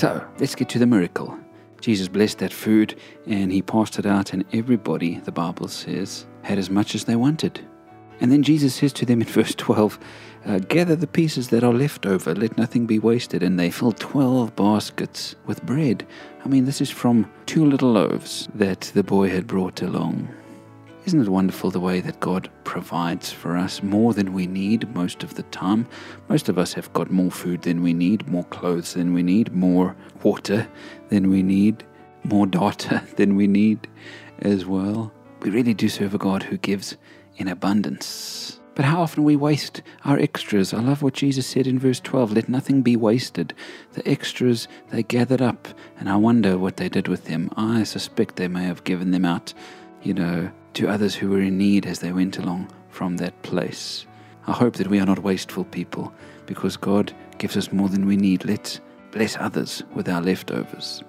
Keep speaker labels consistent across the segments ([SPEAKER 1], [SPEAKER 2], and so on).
[SPEAKER 1] So let's get to the miracle. Jesus blessed that food and he passed it out, and everybody, the Bible says, had as much as they wanted. And then Jesus says to them in verse 12, uh, Gather the pieces that are left over, let nothing be wasted. And they filled 12 baskets with bread. I mean, this is from two little loaves that the boy had brought along. Isn't it wonderful the way that God provides for us more than we need most of the time? Most of us have got more food than we need, more clothes than we need, more water than we need, more data than we need as well. We really do serve a God who gives in abundance. But how often we waste our extras. I love what Jesus said in verse 12 let nothing be wasted. The extras they gathered up, and I wonder what they did with them. I suspect they may have given them out, you know, to others who were in need as they went along from that place. I hope that we are not wasteful people because God gives us more than we need. Let's bless others with our leftovers.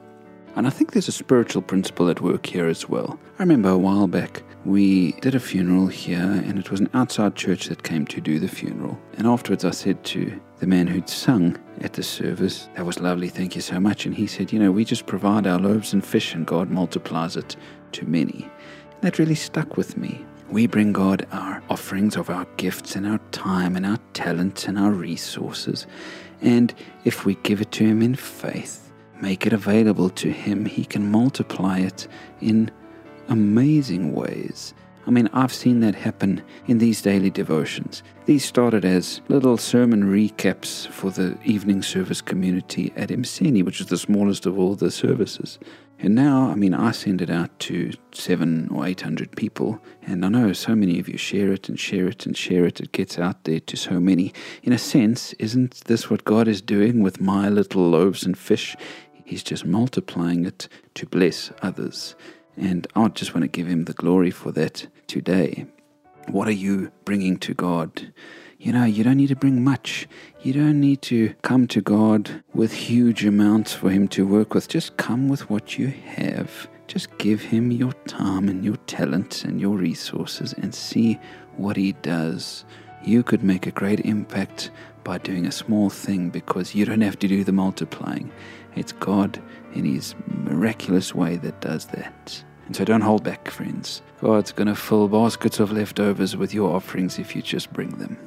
[SPEAKER 1] And I think there's a spiritual principle at work here as well. I remember a while back we did a funeral here, and it was an outside church that came to do the funeral. And afterwards, I said to the man who'd sung at the service, That was lovely, thank you so much. And he said, You know, we just provide our loaves and fish, and God multiplies it to many. That really stuck with me. We bring God our offerings of our gifts and our time and our talents and our resources. And if we give it to Him in faith, make it available to Him, He can multiply it in amazing ways. I mean, I've seen that happen in these daily devotions. These started as little sermon recaps for the evening service community at Mseni, which is the smallest of all the services. And now, I mean, I send it out to seven or eight hundred people, and I know so many of you share it and share it and share it. It gets out there to so many. In a sense, isn't this what God is doing with my little loaves and fish? He's just multiplying it to bless others. And I just want to give him the glory for that today. What are you bringing to God? You know, you don't need to bring much. You don't need to come to God with huge amounts for Him to work with. Just come with what you have. Just give Him your time and your talents and your resources and see what He does. You could make a great impact by doing a small thing because you don't have to do the multiplying. It's God in His miraculous way that does that. And so don't hold back, friends. God's going to fill baskets of leftovers with your offerings if you just bring them.